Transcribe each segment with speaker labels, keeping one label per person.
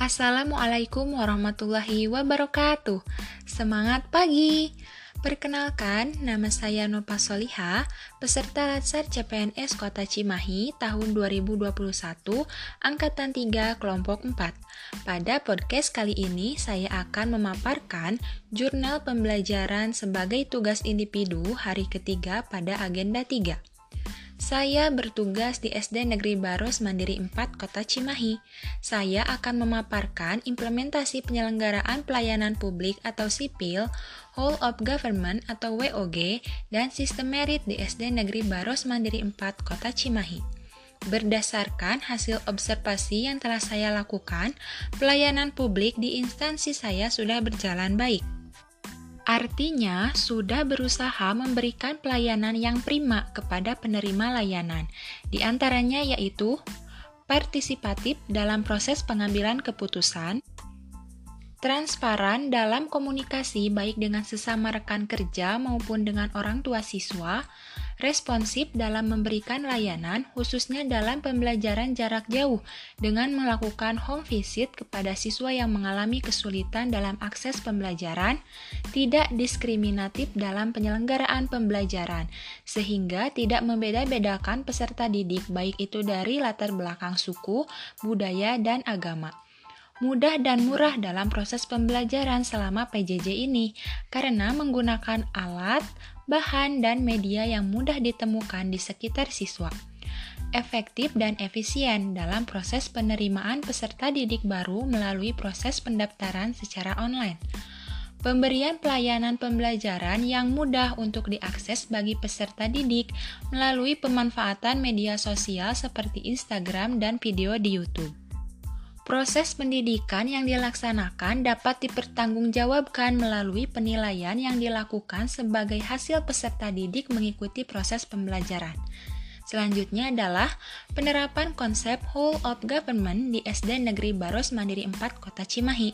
Speaker 1: Assalamualaikum warahmatullahi wabarakatuh. Semangat pagi. Perkenalkan, nama saya Nopa Soliha, peserta Latsar CPNS Kota Cimahi tahun 2021, Angkatan 3, Kelompok 4. Pada podcast kali ini, saya akan memaparkan jurnal pembelajaran sebagai tugas individu hari ketiga pada agenda 3. Saya bertugas di SD Negeri Baros Mandiri 4 Kota Cimahi. Saya akan memaparkan implementasi penyelenggaraan pelayanan publik atau sipil, Whole of Government atau WOG, dan sistem merit di SD Negeri Baros Mandiri 4 Kota Cimahi. Berdasarkan hasil observasi yang telah saya lakukan, pelayanan publik di instansi saya sudah berjalan baik. Artinya, sudah berusaha memberikan pelayanan yang prima kepada penerima layanan, di antaranya yaitu partisipatif dalam proses pengambilan keputusan, transparan dalam komunikasi baik dengan sesama rekan kerja maupun dengan orang tua siswa, responsif dalam memberikan layanan, khususnya dalam pembelajaran jarak jauh, dengan melakukan home visit kepada siswa yang mengalami kesulitan dalam akses pembelajaran, tidak diskriminatif dalam penyelenggaraan pembelajaran, sehingga tidak membeda-bedakan peserta didik, baik itu dari latar belakang suku, budaya, dan agama mudah dan murah dalam proses pembelajaran selama PJJ ini karena menggunakan alat, bahan, dan media yang mudah ditemukan di sekitar siswa. Efektif dan efisien dalam proses penerimaan peserta didik baru melalui proses pendaftaran secara online. Pemberian pelayanan pembelajaran yang mudah untuk diakses bagi peserta didik melalui pemanfaatan media sosial seperti Instagram dan video di YouTube. Proses pendidikan yang dilaksanakan dapat dipertanggungjawabkan melalui penilaian yang dilakukan sebagai hasil peserta didik mengikuti proses pembelajaran. Selanjutnya adalah penerapan konsep whole of government di SD Negeri Baros Mandiri 4 Kota Cimahi.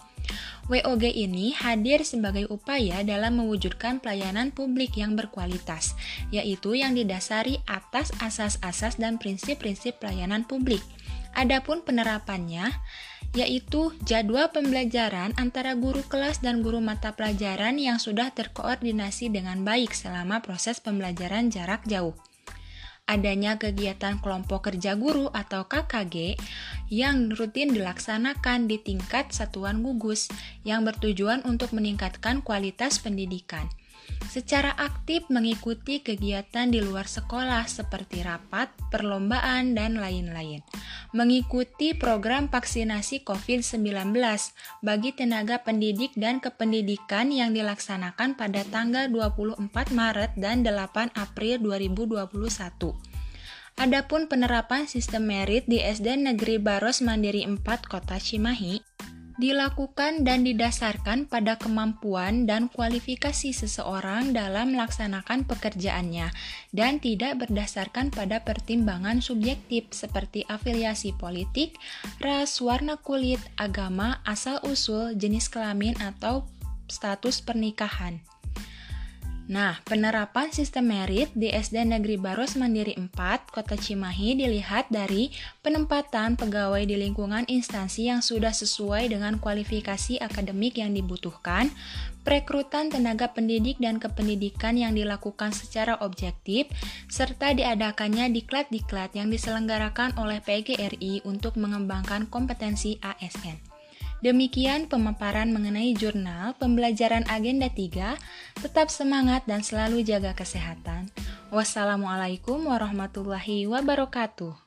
Speaker 1: WOG ini hadir sebagai upaya dalam mewujudkan pelayanan publik yang berkualitas, yaitu yang didasari atas asas-asas dan prinsip-prinsip pelayanan publik Adapun penerapannya yaitu jadwal pembelajaran antara guru kelas dan guru mata pelajaran yang sudah terkoordinasi dengan baik selama proses pembelajaran jarak jauh. Adanya kegiatan kelompok kerja guru atau KKG yang rutin dilaksanakan di tingkat satuan gugus yang bertujuan untuk meningkatkan kualitas pendidikan secara aktif mengikuti kegiatan di luar sekolah seperti rapat, perlombaan, dan lain-lain. Mengikuti program vaksinasi COVID-19 bagi tenaga pendidik dan kependidikan yang dilaksanakan pada tanggal 24 Maret dan 8 April 2021. Adapun penerapan sistem merit di SD Negeri Baros Mandiri 4 Kota Cimahi dilakukan dan didasarkan pada kemampuan dan kualifikasi seseorang dalam melaksanakan pekerjaannya dan tidak berdasarkan pada pertimbangan subjektif seperti afiliasi politik, ras, warna kulit, agama, asal-usul, jenis kelamin, atau status pernikahan. Nah, penerapan sistem merit di SD Negeri Baros Mandiri 4, Kota Cimahi dilihat dari penempatan pegawai di lingkungan instansi yang sudah sesuai dengan kualifikasi akademik yang dibutuhkan, perekrutan tenaga pendidik dan kependidikan yang dilakukan secara objektif, serta diadakannya diklat-diklat yang diselenggarakan oleh PGRI untuk mengembangkan kompetensi ASN. Demikian pemaparan mengenai jurnal pembelajaran agenda 3. Tetap semangat dan selalu jaga kesehatan. Wassalamualaikum warahmatullahi wabarakatuh.